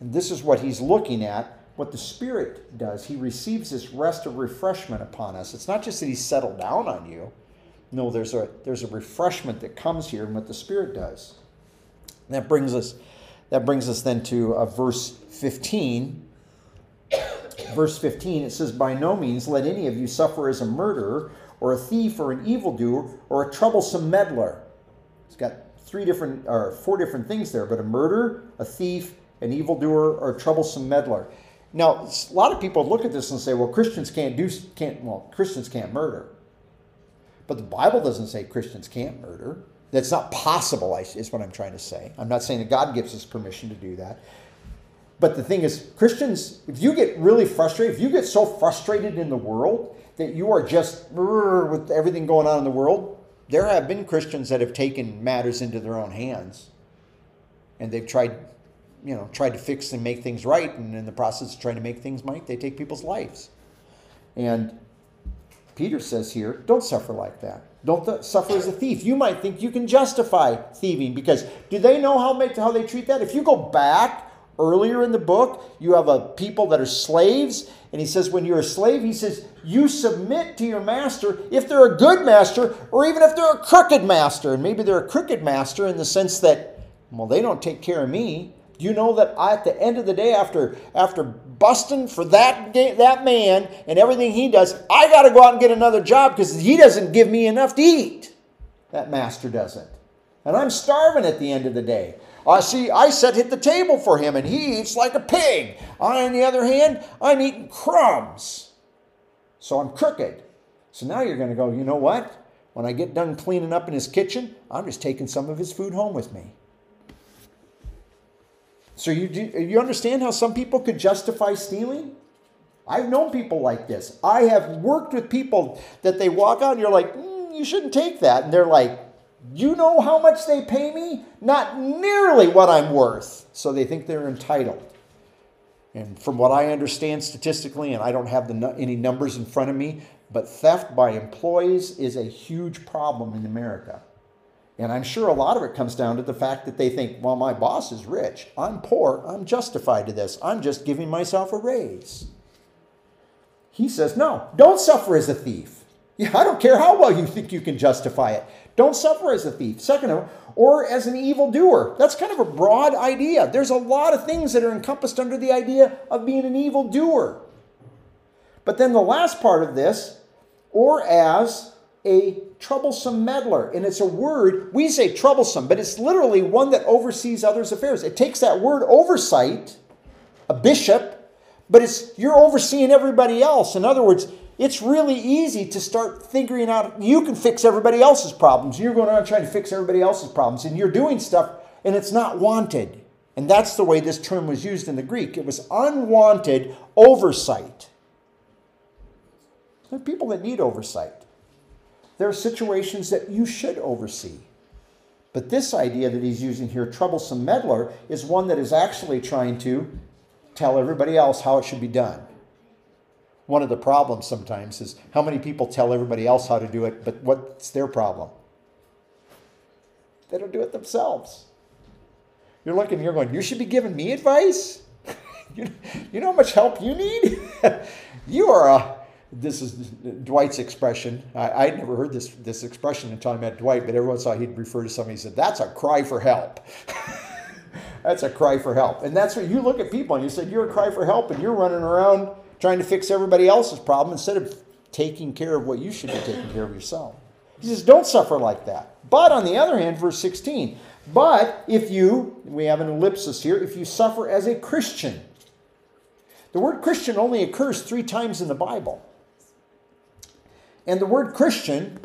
And this is what he's looking at, what the Spirit does. He receives this rest of refreshment upon us. It's not just that he's settled down on you. No, there's a there's a refreshment that comes here and what the Spirit does. That brings us that brings us then to uh, verse 15 verse 15, it says, By no means let any of you suffer as a murderer, or a thief, or an evildoer, or a troublesome meddler. It's got three different, or four different things there, but a murderer, a thief, an evildoer, or a troublesome meddler. Now, a lot of people look at this and say, well, Christians can't do, can't, well, Christians can't murder. But the Bible doesn't say Christians can't murder. That's not possible, is what I'm trying to say. I'm not saying that God gives us permission to do that. But the thing is, Christians, if you get really frustrated, if you get so frustrated in the world that you are just with everything going on in the world, there have been Christians that have taken matters into their own hands and they've tried, you know, tried to fix and make things right. And in the process of trying to make things right, they take people's lives. And Peter says here, don't suffer like that. Don't th- suffer as a thief. You might think you can justify thieving because do they know how, make, how they treat that? If you go back Earlier in the book, you have a people that are slaves, and he says, when you're a slave, he says, you submit to your master if they're a good master, or even if they're a crooked master. And maybe they're a crooked master in the sense that, well, they don't take care of me. You know that I, at the end of the day, after after busting for that that man and everything he does, I got to go out and get another job because he doesn't give me enough to eat. That master doesn't, and I'm starving at the end of the day. I see, I set hit the table for him and he eats like a pig. I, on the other hand, I'm eating crumbs. So I'm crooked. So now you're going to go, you know what? When I get done cleaning up in his kitchen, I'm just taking some of his food home with me. So you do, you understand how some people could justify stealing? I've known people like this. I have worked with people that they walk out and you're like, mm, you shouldn't take that. And they're like, you know how much they pay me? Not nearly what I'm worth. So they think they're entitled. And from what I understand statistically, and I don't have the, any numbers in front of me, but theft by employees is a huge problem in America. And I'm sure a lot of it comes down to the fact that they think, well, my boss is rich. I'm poor. I'm justified to this. I'm just giving myself a raise. He says, no, don't suffer as a thief. Yeah, I don't care how well you think you can justify it. Don't suffer as a thief. Second, of all, or as an evildoer. That's kind of a broad idea. There's a lot of things that are encompassed under the idea of being an evildoer. But then the last part of this, or as a troublesome meddler. And it's a word, we say troublesome, but it's literally one that oversees others' affairs. It takes that word oversight, a bishop, but it's you're overseeing everybody else. In other words, it's really easy to start figuring out you can fix everybody else's problems. You're going around trying to fix everybody else's problems, and you're doing stuff and it's not wanted. And that's the way this term was used in the Greek. It was unwanted oversight. There are people that need oversight. There are situations that you should oversee. But this idea that he's using here, troublesome meddler, is one that is actually trying to tell everybody else how it should be done one of the problems sometimes is how many people tell everybody else how to do it, but what's their problem? They don't do it themselves. You're looking, you're going, you should be giving me advice? [LAUGHS] you, you know how much help you need? [LAUGHS] you are a, this is Dwight's expression. I, I'd never heard this, this expression until I met Dwight, but every once in a while he'd refer to somebody, he said, that's a cry for help. [LAUGHS] that's a cry for help. And that's what you look at people and you said, you're a cry for help and you're running around trying to fix everybody else's problem instead of taking care of what you should be taking care of yourself. He says, don't suffer like that. But on the other hand, verse 16, but if you, we have an ellipsis here, if you suffer as a Christian, the word Christian only occurs three times in the Bible. And the word Christian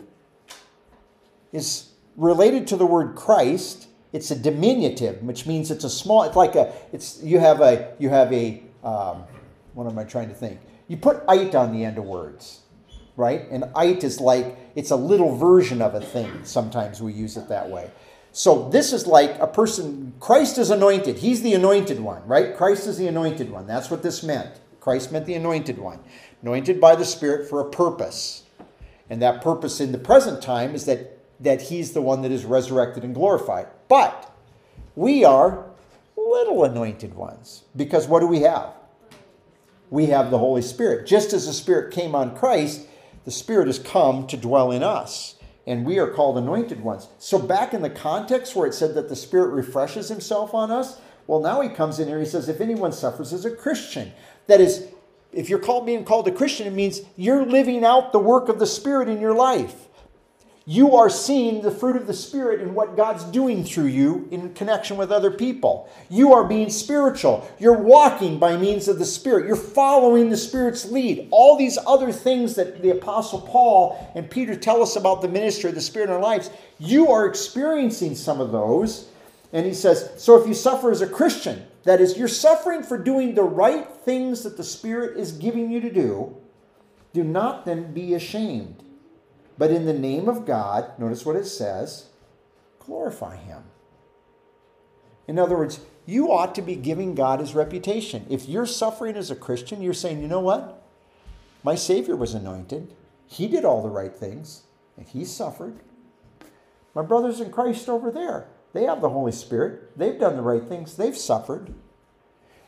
is related to the word Christ. It's a diminutive, which means it's a small. It's like a. It's you have a you have a. Um, what am I trying to think? You put it on the end of words, right? And it is like it's a little version of a thing. Sometimes we use it that way. So this is like a person. Christ is anointed. He's the anointed one, right? Christ is the anointed one. That's what this meant. Christ meant the anointed one, anointed by the Spirit for a purpose. And that purpose in the present time is that, that he's the one that is resurrected and glorified. But we are little anointed ones because what do we have? We have the Holy Spirit. Just as the Spirit came on Christ, the Spirit has come to dwell in us. And we are called anointed ones. So, back in the context where it said that the Spirit refreshes himself on us, well, now he comes in here. He says, if anyone suffers as a Christian, that is, if you're called being called a Christian, it means you're living out the work of the Spirit in your life. You are seeing the fruit of the Spirit in what God's doing through you in connection with other people. You are being spiritual. You're walking by means of the Spirit. You're following the Spirit's lead. All these other things that the Apostle Paul and Peter tell us about the ministry of the Spirit in our lives, you are experiencing some of those. And he says, So if you suffer as a Christian, that is, you're suffering for doing the right things that the Spirit is giving you to do. Do not then be ashamed, but in the name of God, notice what it says, glorify Him. In other words, you ought to be giving God His reputation. If you're suffering as a Christian, you're saying, you know what? My Savior was anointed, He did all the right things, and He suffered. My brothers in Christ over there, they have the Holy Spirit. They've done the right things. They've suffered.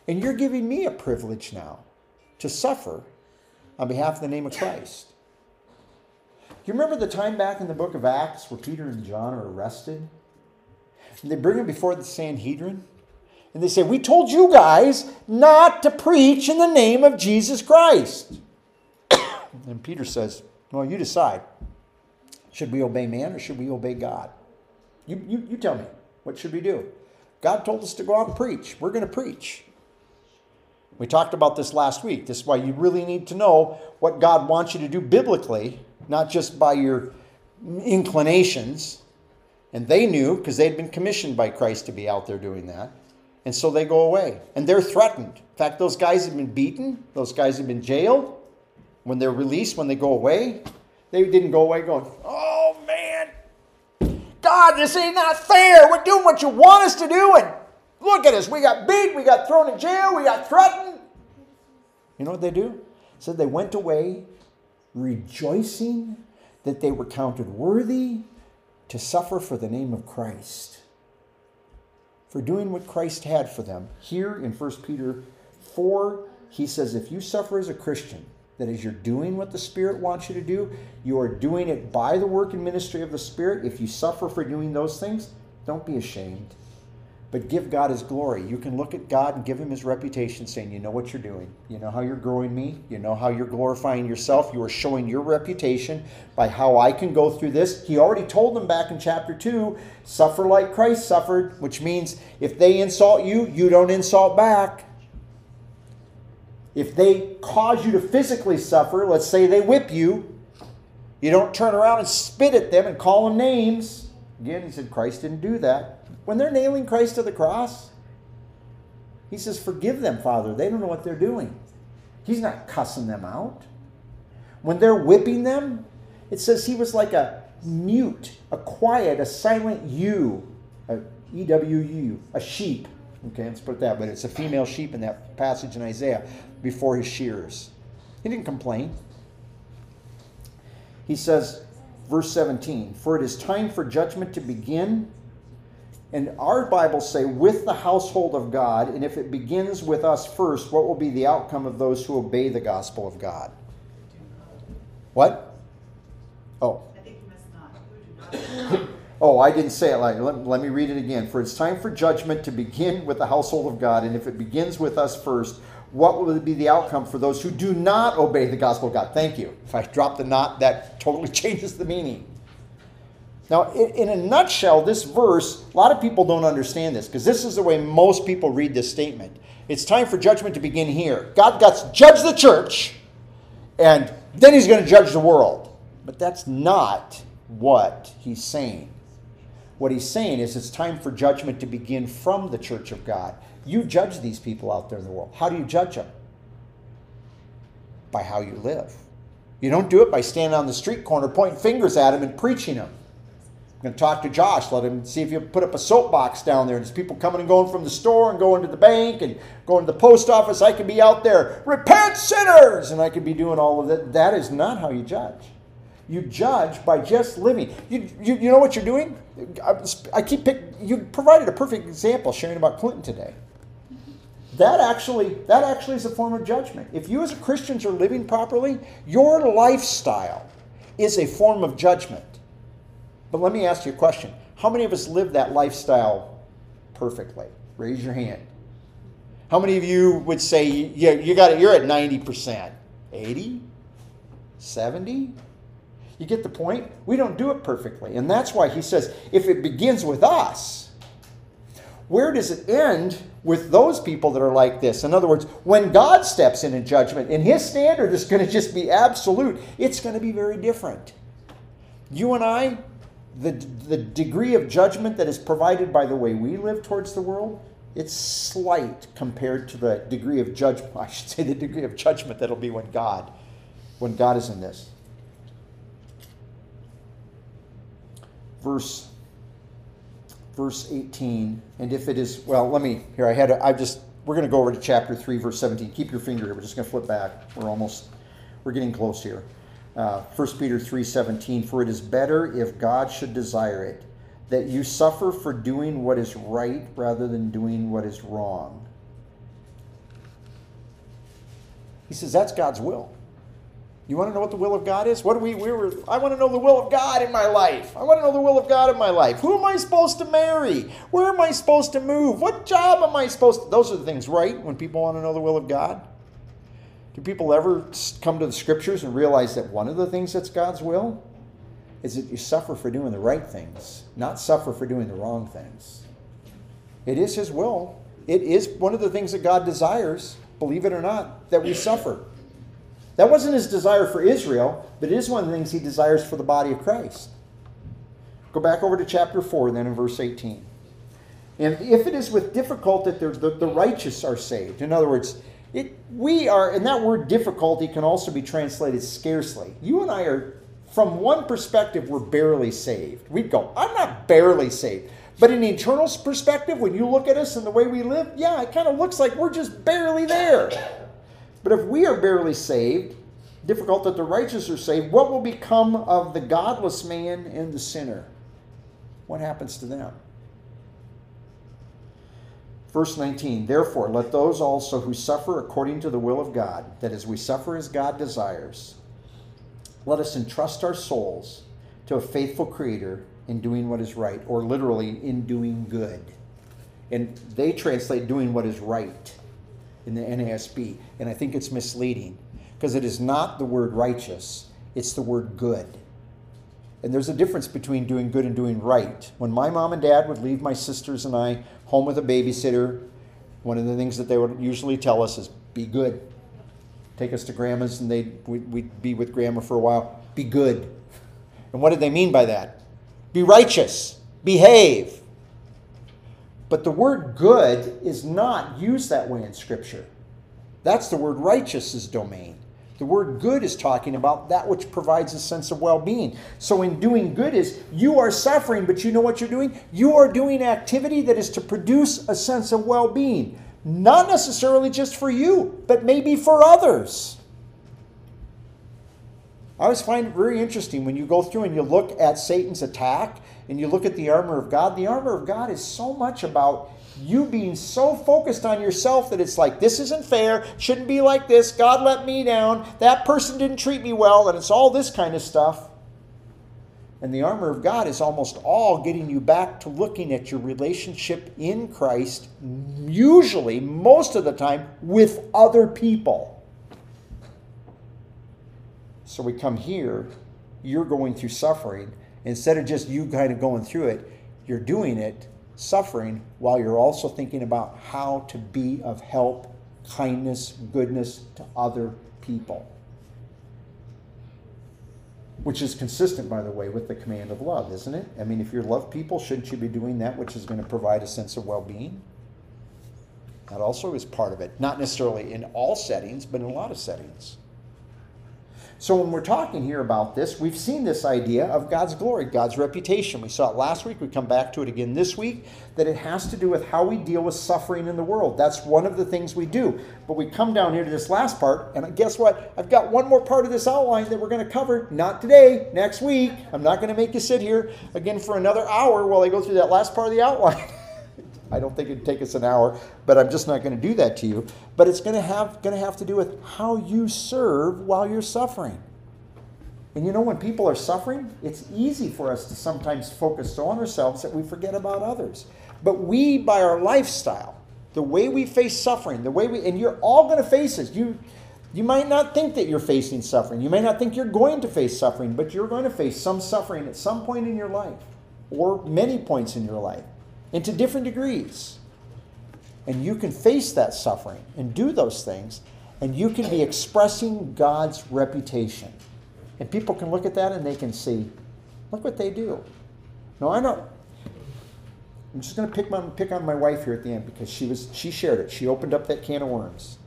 And you're giving me a privilege now to suffer on behalf of the name of Christ. Do you remember the time back in the book of Acts where Peter and John are arrested? And they bring them before the Sanhedrin. And they say, We told you guys not to preach in the name of Jesus Christ. [COUGHS] and Peter says, Well, you decide. Should we obey man or should we obey God? You, you, you tell me, what should we do? God told us to go out and preach. We're going to preach. We talked about this last week. This is why you really need to know what God wants you to do biblically, not just by your inclinations. And they knew because they'd been commissioned by Christ to be out there doing that. And so they go away. And they're threatened. In fact, those guys have been beaten, those guys have been jailed. When they're released, when they go away, they didn't go away going, oh God, this ain't not fair. We're doing what you want us to do, and look at us. We got beat, we got thrown in jail, we got threatened. You know what they do? said they went away rejoicing that they were counted worthy to suffer for the name of Christ. For doing what Christ had for them. Here in 1 Peter 4, he says, if you suffer as a Christian, that as you're doing what the Spirit wants you to do, you are doing it by the work and ministry of the Spirit. If you suffer for doing those things, don't be ashamed, but give God His glory. You can look at God and give Him His reputation, saying, You know what you're doing. You know how you're growing me. You know how you're glorifying yourself. You are showing your reputation by how I can go through this. He already told them back in chapter 2 suffer like Christ suffered, which means if they insult you, you don't insult back. If they cause you to physically suffer, let's say they whip you, you don't turn around and spit at them and call them names. Again, he said Christ didn't do that. When they're nailing Christ to the cross, he says, Forgive them, Father. They don't know what they're doing. He's not cussing them out. When they're whipping them, it says he was like a mute, a quiet, a silent ewe, a E W U, a sheep. Okay, let's put it that, but it's a female sheep in that passage in Isaiah before his shears. He didn't complain. He says, verse 17, For it is time for judgment to begin. And our Bibles say, with the household of God, and if it begins with us first, what will be the outcome of those who obey the gospel of God? What? Oh. Oh, I didn't say it like let, let me read it again. For it's time for judgment to begin with the household of God, and if it begins with us first, what will be the outcome for those who do not obey the gospel of God? Thank you. If I drop the not, that totally [LAUGHS] changes the meaning. Now, in, a nutshell, this verse, a lot of people don't understand this because this is the way most people read this statement. It's time for judgment to begin here. God got to judge the church, and then he's going to judge the world. But that's not what he's saying. What he's saying is it's time for judgment to begin from the church of God. You judge these people out there in the world. How do you judge them? By how you live. You don't do it by standing on the street corner pointing fingers at them and preaching them. I'm going to talk to Josh, let him see if you put up a soapbox down there. And there's people coming and going from the store and going to the bank and going to the post office. I could be out there, repent sinners, and I could be doing all of that. That is not how you judge. You judge by just living. You, you, you know what you're doing? I, I keep pick, you provided a perfect example sharing about Clinton today that actually that actually is a form of judgment. If you as Christians are living properly, your lifestyle is a form of judgment. But let me ask you a question. How many of us live that lifestyle perfectly? Raise your hand. How many of you would say you, you got it, you're at 90%? 80? 70? You get the point? We don't do it perfectly. And that's why he says if it begins with us, where does it end with those people that are like this? In other words, when God steps in in judgment and his standard is going to just be absolute, it's going to be very different. You and I, the, the degree of judgment that is provided by the way we live towards the world, it's slight compared to the degree of judgment. [LAUGHS] I should say the degree of judgment that'll be when God, when God is in this. Verse verse 18. And if it is, well, let me, here, I had, I just, we're going to go over to chapter 3, verse 17. Keep your finger here. We're just going to flip back. We're almost, we're getting close here. Uh, 1 Peter 3 17. For it is better if God should desire it, that you suffer for doing what is right rather than doing what is wrong. He says that's God's will. You want to know what the will of God is? What do we, we were, I want to know the will of God in my life. I want to know the will of God in my life. Who am I supposed to marry? Where am I supposed to move? What job am I supposed to? Those are the things, right? When people want to know the will of God. Do people ever come to the scriptures and realize that one of the things that's God's will is that you suffer for doing the right things, not suffer for doing the wrong things? It is His will. It is one of the things that God desires, believe it or not, that we suffer. That wasn't his desire for Israel, but it is one of the things he desires for the body of Christ. Go back over to chapter 4, then in verse 18. And if it is with difficult that the, the righteous are saved, in other words, it, we are, and that word difficulty can also be translated scarcely. You and I are, from one perspective, we're barely saved. We'd go, I'm not barely saved. But in eternal perspective, when you look at us and the way we live, yeah, it kind of looks like we're just barely there. But if we are barely saved, difficult that the righteous are saved, what will become of the godless man and the sinner? What happens to them? Verse 19, therefore, let those also who suffer according to the will of God, that as we suffer as God desires, let us entrust our souls to a faithful Creator in doing what is right, or literally, in doing good. And they translate doing what is right in the NASB, and I think it's misleading because it is not the word righteous, it's the word good. And there's a difference between doing good and doing right. When my mom and dad would leave my sisters and I home with a babysitter, one of the things that they would usually tell us is be good. Take us to grandma's and they'd, we'd be with grandma for a while. Be good. And what did they mean by that? Be righteous. Behave. But the word good is not used that way in Scripture. That's the word righteous's domain. The word good is talking about that which provides a sense of well being. So, in doing good, is you are suffering, but you know what you're doing? You are doing activity that is to produce a sense of well being. Not necessarily just for you, but maybe for others. I always find it very interesting when you go through and you look at Satan's attack and you look at the armor of God. The armor of God is so much about you being so focused on yourself that it's like, this isn't fair, shouldn't be like this, God let me down, that person didn't treat me well, and it's all this kind of stuff. And the armor of God is almost all getting you back to looking at your relationship in Christ, usually, most of the time, with other people. So we come here, you're going through suffering. Instead of just you kind of going through it, you're doing it, suffering, while you're also thinking about how to be of help, kindness, goodness to other people which is consistent, by the way, with the command of love, isn't it? I mean, if you love people, shouldn't you be doing that which is going to provide a sense of well being? That also is part of it. Not necessarily in all settings, but in a lot of settings. So when we're talking here about this, we've seen this idea of God's glory, God's reputation. We saw it last week. We come back to it again this week. That it has to do with how we deal with suffering in the world. That's one of the things we do. But we come down here to this last part, and guess what? I've got one more part of this outline that we're going to cover. Not today, next week. I'm not going to make you sit here again for another hour while I go through that last part of the [LAUGHS] outline. I don't think it'd take us an hour, but I'm just not going to do that to you. But it's going to have going to have to do with how you serve while you're suffering. And you know, when people are suffering, it's easy for us to sometimes focus on ourselves that we forget about others. But we, by our lifestyle, the way we face suffering, the way we, and you're all going to face it. You, you might not think that you're facing suffering. You may not think you're going to face suffering, but you're going to face some suffering at some point in your life, or many points in your life and to different degrees. And you can face that suffering and do those things, and you can be expressing God's reputation. And people can look at that and they can see, look what they do. No, I know. I'm just going to pick, my, pick on my wife here at the end because she was she shared it. She opened up that can of worms.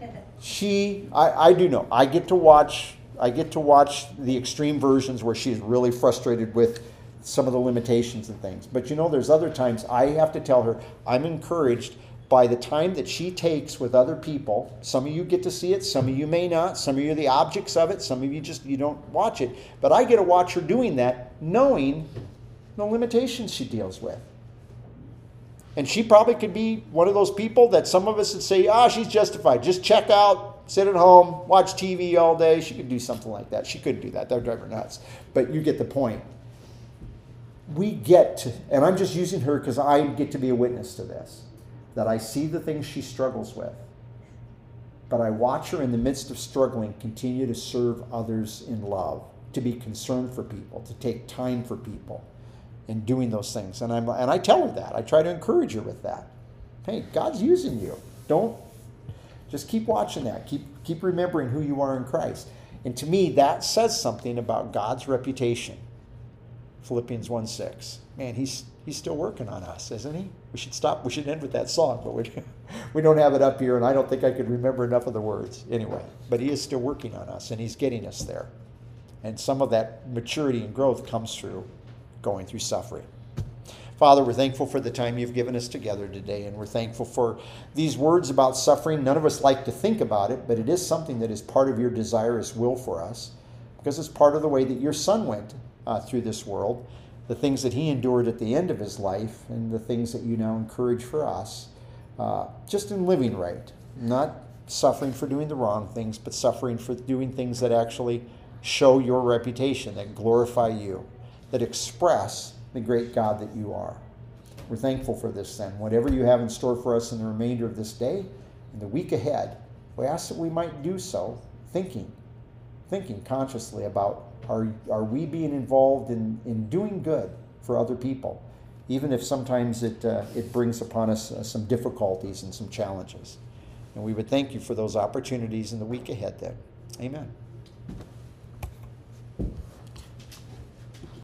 [LAUGHS] She, I, I do know. I get to watch. I get to watch the extreme versions where she's really frustrated with some of the limitations and things. But you know, there's other times I have to tell her I'm encouraged by the time that she takes with other people. Some of you get to see it, some of you may not. Some of you are the objects of it, some of you just you don't watch it. But I get to watch her doing that, knowing the limitations she deals with. And she probably could be one of those people that some of us would say, ah, oh, she's justified. Just check out, sit at home, watch TV all day. She could do something like that. She couldn't do that. That would drive her nuts. But you get the point we get to, and I'm just using her because I get to be a witness to this, that I see the things she struggles with. But I watch her in the midst of struggling continue to serve others in love, to be concerned for people, to take time for people, and doing those things. And, I'm, and I tell her that. I try to encourage her with that. Hey, God's using you. Don't just keep watching that. Keep, keep remembering who you are in Christ. And to me, that says something about God's reputation Philippians 1 6. Man, he's, he's still working on us, isn't he? We should stop. We should end with that song, but we, [LAUGHS] we don't have it up here, and I don't think I could remember enough of the words anyway. But he is still working on us, and he's getting us there. And some of that maturity and growth comes through going through suffering. Father, we're thankful for the time you've given us together today, and we're thankful for these words about suffering. None of us like to think about it, but it is something that is part of your desirous will for us because it's part of the way that your son went uh, through this world, the things that he endured at the end of his life, and the things that you now encourage for us, uh, just in living right, not suffering for doing the wrong things, but suffering for doing things that actually show your reputation, that glorify you, that express the great God that you are. We're thankful for this then. Whatever you have in store for us in the remainder of this day and the week ahead, we ask that we might do so thinking, thinking consciously about are, are we being involved in, in doing good for other people, even if sometimes it, uh, it brings upon us uh, some difficulties and some challenges? And we would thank you for those opportunities in the week ahead then. Amen.